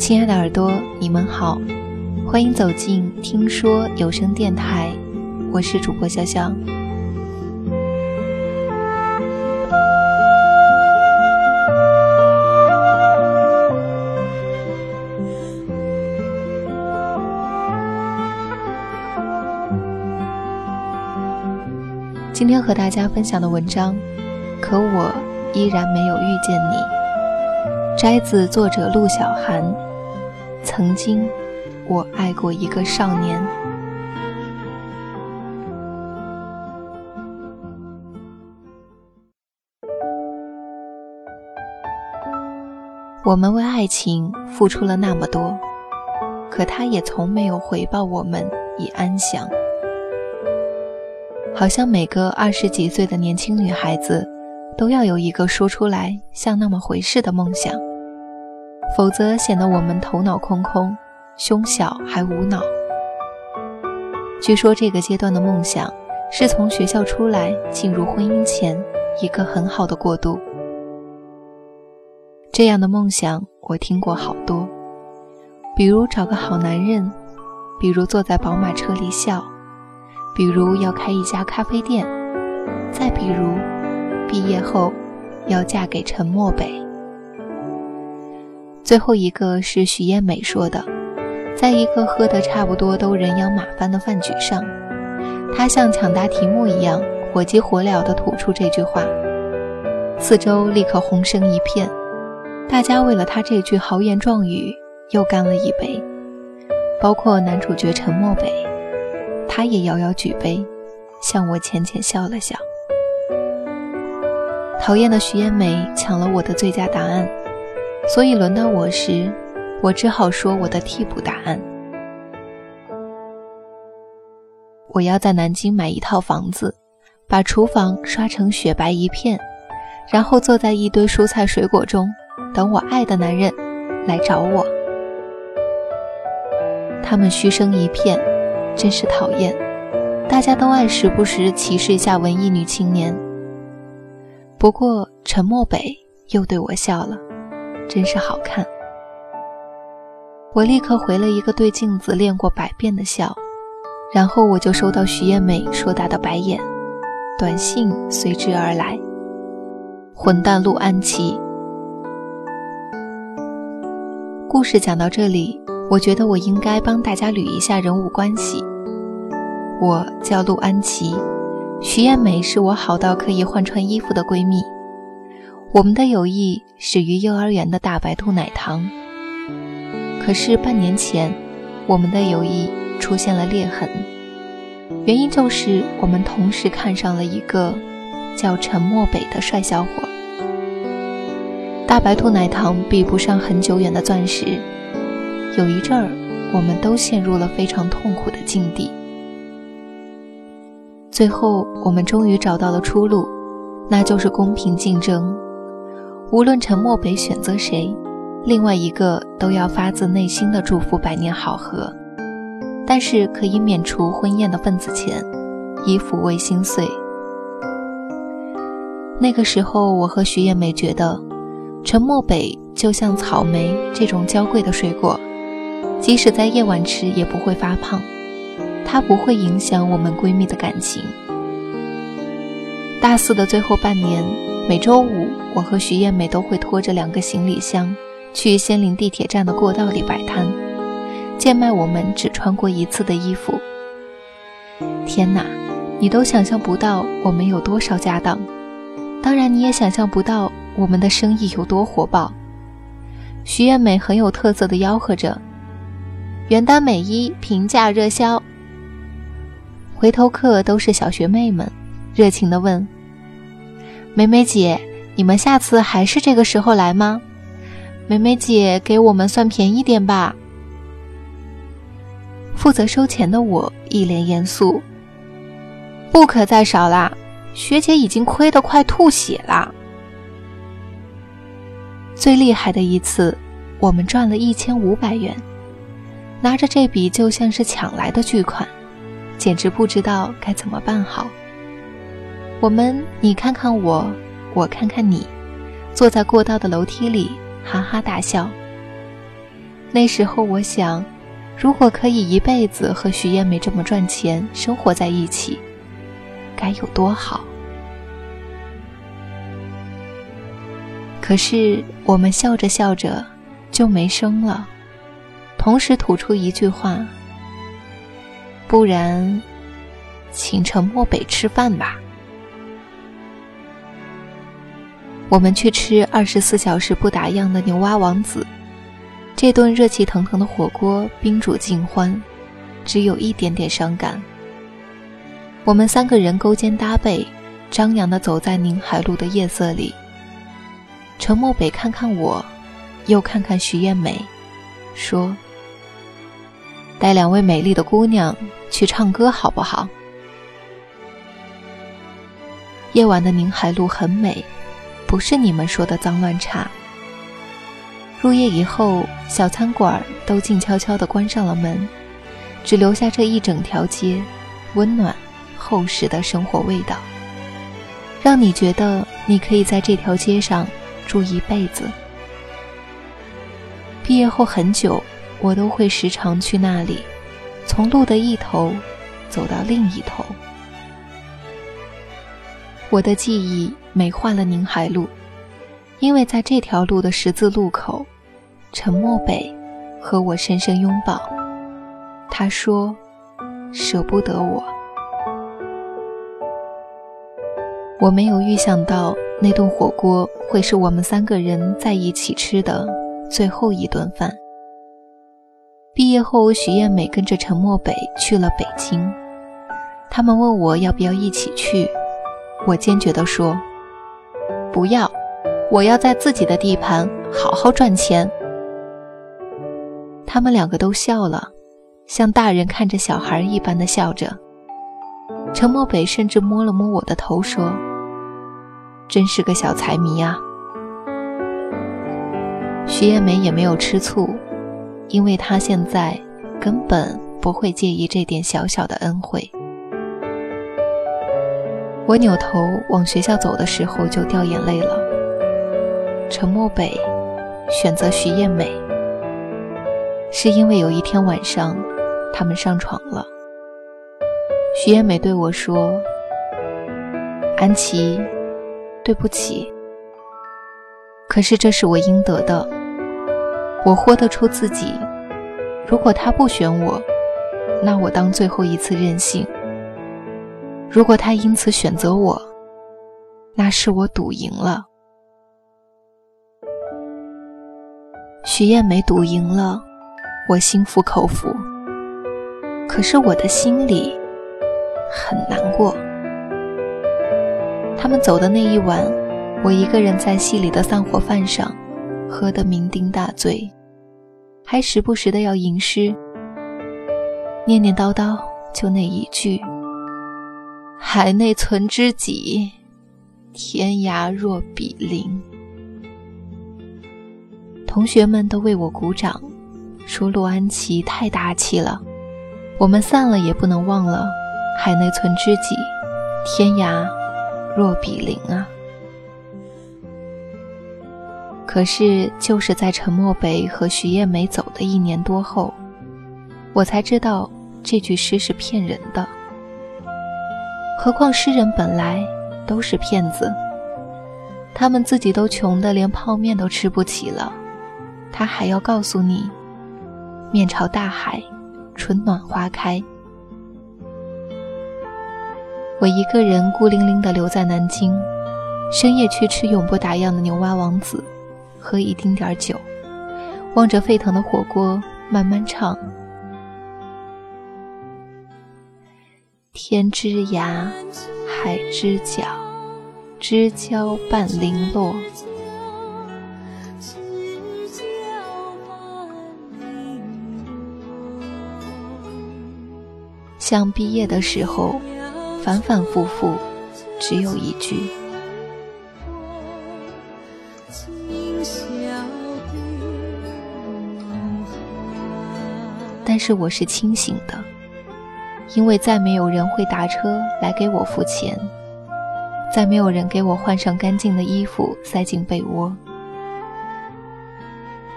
亲爱的耳朵，你们好，欢迎走进听说有声电台，我是主播潇潇。今天和大家分享的文章，可我依然没有遇见你。摘自作者陆小寒。曾经，我爱过一个少年。我们为爱情付出了那么多，可他也从没有回报我们以安详。好像每个二十几岁的年轻女孩子，都要有一个说出来像那么回事的梦想。否则显得我们头脑空空、胸小还无脑。据说这个阶段的梦想是从学校出来进入婚姻前一个很好的过渡。这样的梦想我听过好多，比如找个好男人，比如坐在宝马车里笑，比如要开一家咖啡店，再比如毕业后要嫁给陈默北。最后一个是徐艳美说的，在一个喝得差不多都人仰马翻的饭局上，她像抢答题目一样火急火燎地吐出这句话，四周立刻红声一片，大家为了她这句豪言壮语又干了一杯，包括男主角陈默北，他也摇摇举杯，向我浅浅笑了笑。讨厌的徐艳美抢了我的最佳答案。所以轮到我时，我只好说我的替补答案。我要在南京买一套房子，把厨房刷成雪白一片，然后坐在一堆蔬菜水果中，等我爱的男人来找我。他们嘘声一片，真是讨厌。大家都爱时不时歧视一下文艺女青年。不过陈默北又对我笑了。真是好看！我立刻回了一个对镜子练过百遍的笑，然后我就收到徐艳美硕大的白眼，短信随之而来：“混蛋陆安琪。”故事讲到这里，我觉得我应该帮大家捋一下人物关系。我叫陆安琪，徐艳美是我好到可以换穿衣服的闺蜜。我们的友谊始于幼儿园的大白兔奶糖，可是半年前，我们的友谊出现了裂痕，原因就是我们同时看上了一个叫陈默北的帅小伙。大白兔奶糖比不上很久远的钻石，有一阵儿，我们都陷入了非常痛苦的境地。最后，我们终于找到了出路，那就是公平竞争。无论陈默北选择谁，另外一个都要发自内心的祝福百年好合，但是可以免除婚宴的份子钱，以抚慰心碎。那个时候，我和徐艳美觉得，陈默北就像草莓这种娇贵的水果，即使在夜晚吃也不会发胖，它不会影响我们闺蜜的感情。大四的最后半年，每周五。我和徐艳美都会拖着两个行李箱，去仙林地铁站的过道里摆摊，贱卖我们只穿过一次的衣服。天哪，你都想象不到我们有多少家当，当然你也想象不到我们的生意有多火爆。徐艳美很有特色的吆喝着：“原单美衣，平价热销。”回头客都是小学妹们，热情地问：“美美姐。”你们下次还是这个时候来吗？美美姐，给我们算便宜点吧。负责收钱的我一脸严肃：“不可再少啦，学姐已经亏得快吐血啦。”最厉害的一次，我们赚了一千五百元，拿着这笔就像是抢来的巨款，简直不知道该怎么办好。我们，你看看我。我看看你，坐在过道的楼梯里哈哈大笑。那时候我想，如果可以一辈子和徐艳梅这么赚钱生活在一起，该有多好。可是我们笑着笑着就没声了，同时吐出一句话：“不然，请陈漠北吃饭吧。”我们去吃二十四小时不打烊的牛蛙王子，这顿热气腾腾的火锅宾主尽欢，只有一点点伤感。我们三个人勾肩搭背，张扬地走在宁海路的夜色里。陈漠北看看我，又看看徐艳美，说：“带两位美丽的姑娘去唱歌好不好？”夜晚的宁海路很美。不是你们说的脏乱差。入夜以后，小餐馆都静悄悄地关上了门，只留下这一整条街，温暖、厚实的生活味道，让你觉得你可以在这条街上住一辈子。毕业后很久，我都会时常去那里，从路的一头走到另一头。我的记忆美化了宁海路，因为在这条路的十字路口，陈默北和我深深拥抱。他说：“舍不得我。”我没有预想到那顿火锅会是我们三个人在一起吃的最后一顿饭。毕业后，许艳美跟着陈默北去了北京，他们问我要不要一起去。我坚决地说：“不要，我要在自己的地盘好好赚钱。”他们两个都笑了，像大人看着小孩一般的笑着。陈漠北甚至摸了摸我的头，说：“真是个小财迷啊。”徐艳梅也没有吃醋，因为她现在根本不会介意这点小小的恩惠。我扭头往学校走的时候，就掉眼泪了。陈默北选择徐艳美，是因为有一天晚上，他们上床了。徐艳美对我说：“安琪，对不起。可是这是我应得的，我豁得出自己。如果他不选我，那我当最后一次任性。”如果他因此选择我，那是我赌赢了。徐艳梅赌赢了，我心服口服。可是我的心里很难过。他们走的那一晚，我一个人在戏里的散伙饭上，喝得酩酊大醉，还时不时的要吟诗，念念叨叨，就那一句。海内存知己，天涯若比邻。同学们都为我鼓掌，说陆安琪太大气了。我们散了也不能忘了“海内存知己，天涯若比邻”啊！可是，就是在陈漠北和徐艳梅走的一年多后，我才知道这句诗是骗人的。何况诗人本来都是骗子，他们自己都穷得连泡面都吃不起了，他还要告诉你，面朝大海，春暖花开。我一个人孤零零地留在南京，深夜去吃永不打烊的牛蛙王子，喝一丁点儿酒，望着沸腾的火锅，慢慢唱。天之涯，海之角，知交半零落。像毕业的时候，反反复复，只有一句。但是我是清醒的。因为再没有人会打车来给我付钱，再没有人给我换上干净的衣服塞进被窝。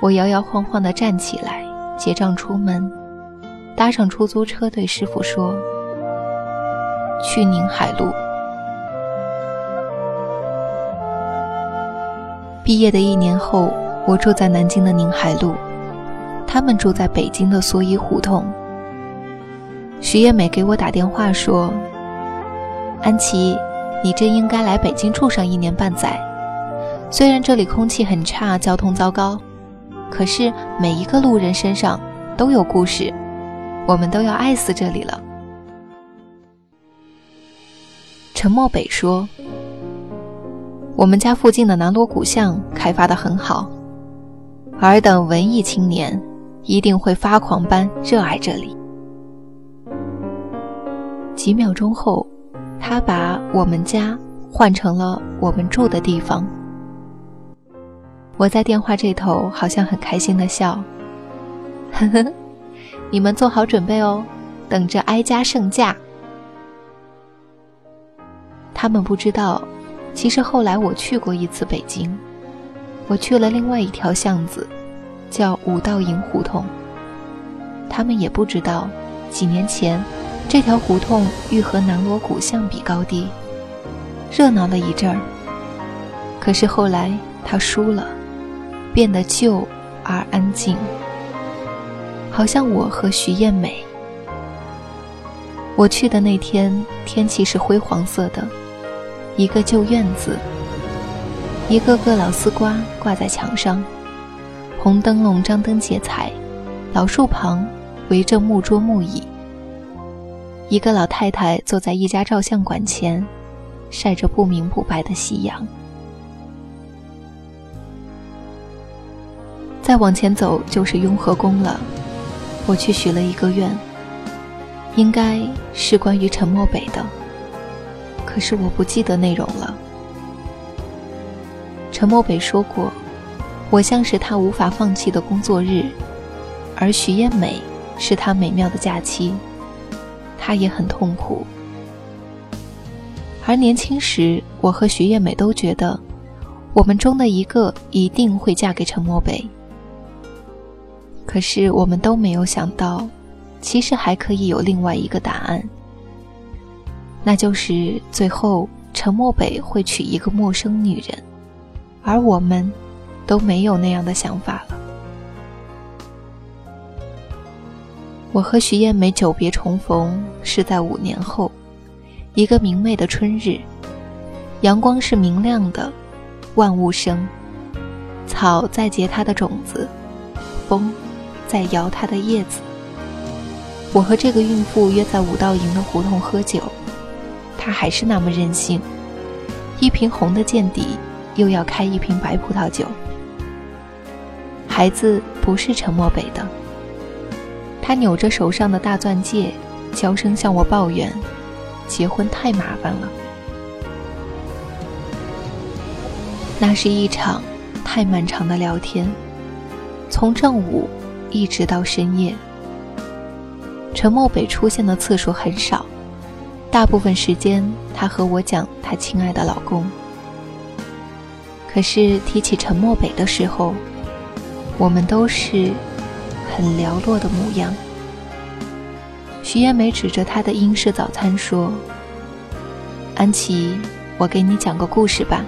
我摇摇晃晃地站起来，结账出门，搭上出租车，对师傅说：“去宁海路。”毕业的一年后，我住在南京的宁海路，他们住在北京的蓑衣胡同。徐艳美给我打电话说：“安琪，你真应该来北京住上一年半载。虽然这里空气很差，交通糟糕，可是每一个路人身上都有故事，我们都要爱死这里了。”陈默北说。我们家附近的南锣鼓巷开发的很好，尔等文艺青年一定会发狂般热爱这里。几秒钟后，他把我们家换成了我们住的地方。我在电话这头好像很开心的笑，呵呵，你们做好准备哦，等着哀家圣驾。他们不知道。其实后来我去过一次北京，我去了另外一条巷子，叫五道营胡同。他们也不知道，几年前这条胡同欲和南锣鼓巷比高低，热闹了一阵儿。可是后来他输了，变得旧而安静，好像我和徐艳美。我去的那天天气是灰黄色的。一个旧院子，一个个老丝瓜挂在墙上，红灯笼张灯结彩，老树旁围着木桌木椅。一个老太太坐在一家照相馆前，晒着不明不白的夕阳。再往前走就是雍和宫了，我去许了一个愿，应该是关于陈默北的。可是我不记得内容了。陈默北说过，我像是他无法放弃的工作日，而徐艳美是他美妙的假期。他也很痛苦。而年轻时，我和徐艳美都觉得，我们中的一个一定会嫁给陈默北。可是我们都没有想到，其实还可以有另外一个答案。那就是最后陈默北会娶一个陌生女人，而我们都没有那样的想法了。我和徐艳梅久别重逢是在五年后，一个明媚的春日，阳光是明亮的，万物生，草在结它的种子，风在摇它的叶子。我和这个孕妇约在五道营的胡同喝酒。她还是那么任性，一瓶红的见底，又要开一瓶白葡萄酒。孩子不是陈默北的，他扭着手上的大钻戒，娇声向我抱怨：结婚太麻烦了。那是一场太漫长的聊天，从正午一直到深夜。陈默北出现的次数很少。大部分时间，他和我讲他亲爱的老公。可是提起陈默北的时候，我们都是很寥落的模样。徐艳梅指着她的英式早餐说：“安琪，我给你讲个故事吧。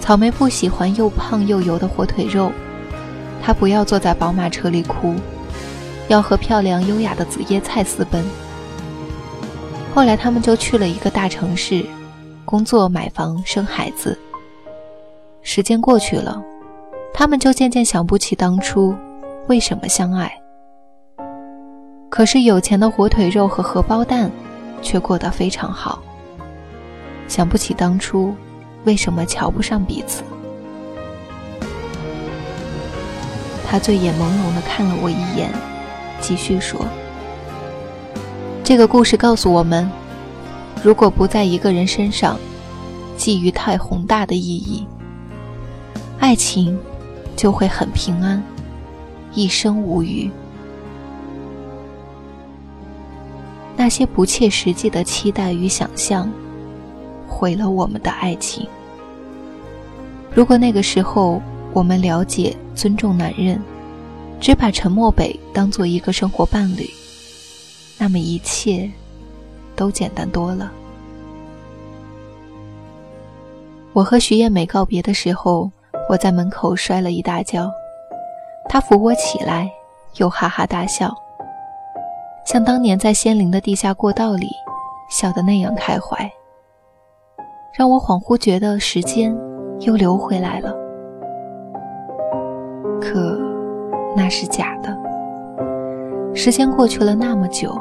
草莓不喜欢又胖又油的火腿肉，她不要坐在宝马车里哭，要和漂亮优雅的紫叶菜私奔。”后来他们就去了一个大城市，工作、买房、生孩子。时间过去了，他们就渐渐想不起当初为什么相爱。可是有钱的火腿肉和荷包蛋却过得非常好。想不起当初为什么瞧不上彼此。他醉眼朦胧地看了我一眼，继续说。这个故事告诉我们，如果不在一个人身上寄予太宏大的意义，爱情就会很平安，一生无虞。那些不切实际的期待与想象，毁了我们的爱情。如果那个时候我们了解、尊重男人，只把陈漠北当做一个生活伴侣，那么一切都简单多了。我和徐艳美告别的时候，我在门口摔了一大跤，他扶我起来，又哈哈大笑，像当年在仙林的地下过道里笑得那样开怀，让我恍惚觉得时间又流回来了。可那是假的，时间过去了那么久，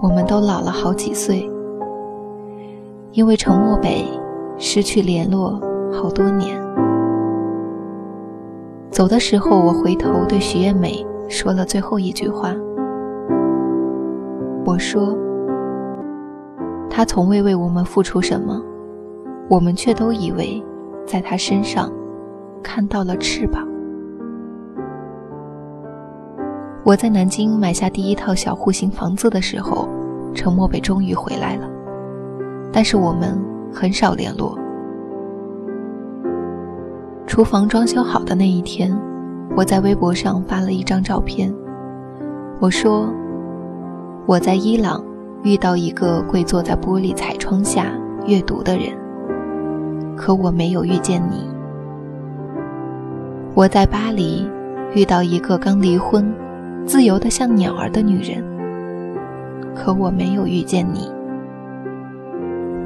我们都老了好几岁，因为陈漠北。失去联络好多年，走的时候，我回头对徐艳美说了最后一句话。我说：“他从未为我们付出什么，我们却都以为在他身上看到了翅膀。”我在南京买下第一套小户型房子的时候，陈默北终于回来了，但是我们。很少联络。厨房装修好的那一天，我在微博上发了一张照片。我说：“我在伊朗遇到一个跪坐在玻璃彩窗下阅读的人，可我没有遇见你。我在巴黎遇到一个刚离婚、自由的像鸟儿的女人，可我没有遇见你。”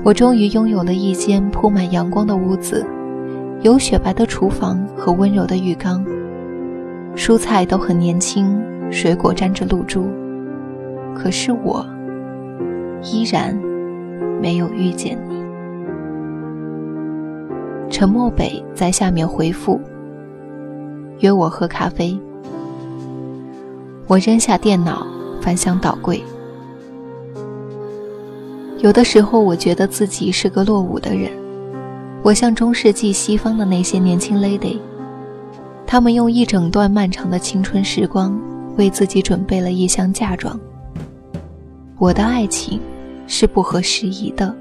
我终于拥有了一间铺满阳光的屋子，有雪白的厨房和温柔的浴缸，蔬菜都很年轻，水果沾着露珠。可是我依然没有遇见你。陈漠北在下面回复：“约我喝咖啡。”我扔下电脑，翻箱倒柜。有的时候，我觉得自己是个落伍的人。我像中世纪西方的那些年轻 lady，他们用一整段漫长的青春时光为自己准备了一箱嫁妆。我的爱情是不合时宜的，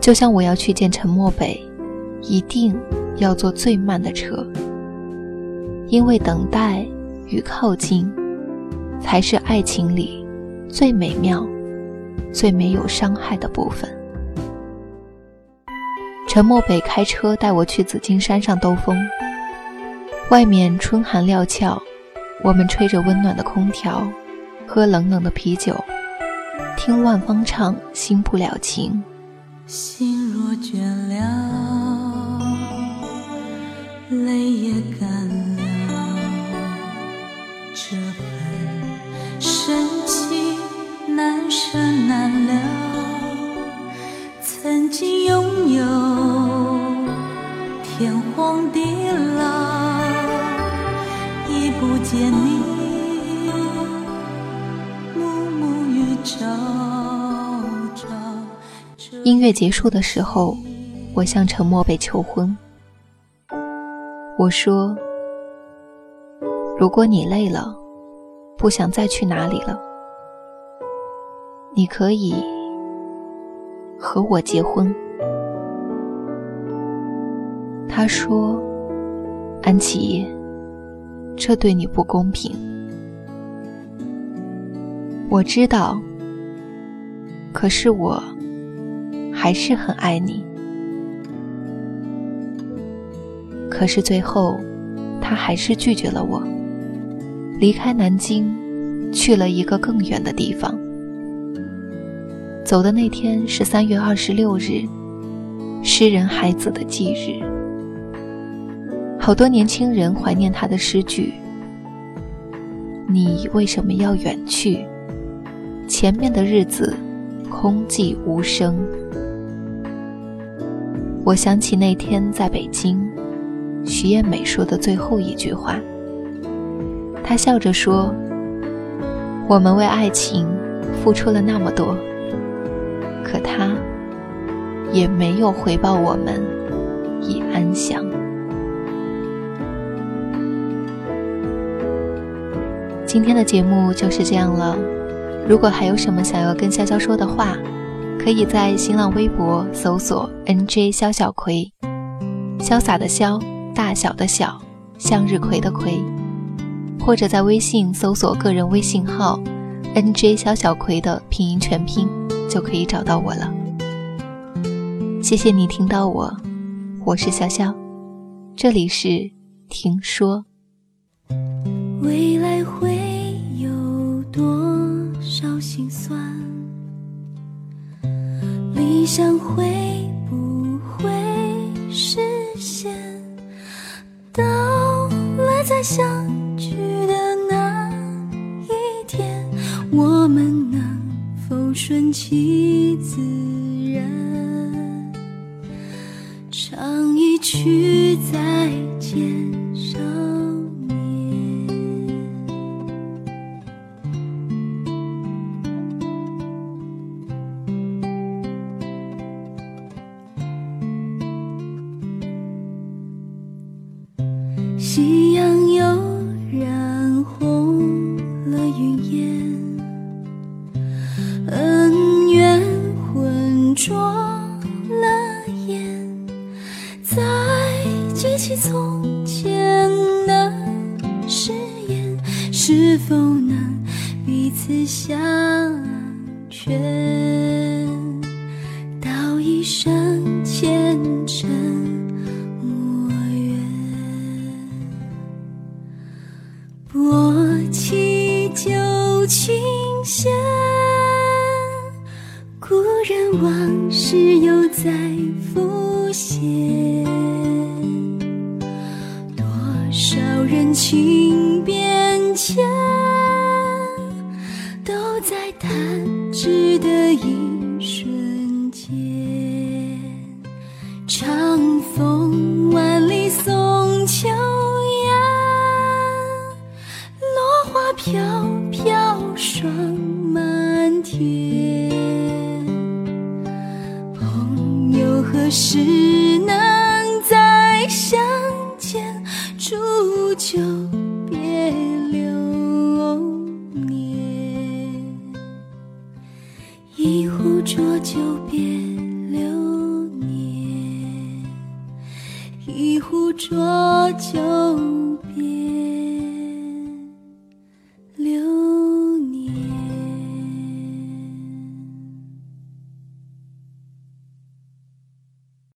就像我要去见陈默北，一定要坐最慢的车，因为等待与靠近，才是爱情里最美妙。最没有伤害的部分。陈漠北开车带我去紫金山上兜风，外面春寒料峭，我们吹着温暖的空调，喝冷冷的啤酒，听万芳唱《心不了情》。心若倦了，泪也干了，这份深情难舍。难了，曾经拥有见你，暮暮与朝朝。音乐结束的时候，我向陈默北求婚。我说：“如果你累了，不想再去哪里了。”你可以和我结婚。他说：“安琪，这对你不公平。”我知道，可是我还是很爱你。可是最后，他还是拒绝了我，离开南京，去了一个更远的地方。走的那天是三月二十六日，诗人海子的忌日。好多年轻人怀念他的诗句：“你为什么要远去？前面的日子空寂无声。”我想起那天在北京，徐艳美说的最后一句话。她笑着说：“我们为爱情付出了那么多。”可他也没有回报我们以安详。今天的节目就是这样了。如果还有什么想要跟潇潇说的话，可以在新浪微博搜索 “nj 肖小葵”，潇洒的潇，大小的小，向日葵的葵。或者在微信搜索个人微信号 “nj 潇小葵”的拼音全拼，就可以找到我了。谢谢你听到我，我是潇潇，这里是听说。未来会多少心酸？理想会不会实现？到来再相聚的那一天，我们能否顺其自然，唱一曲再是否能彼此相劝？是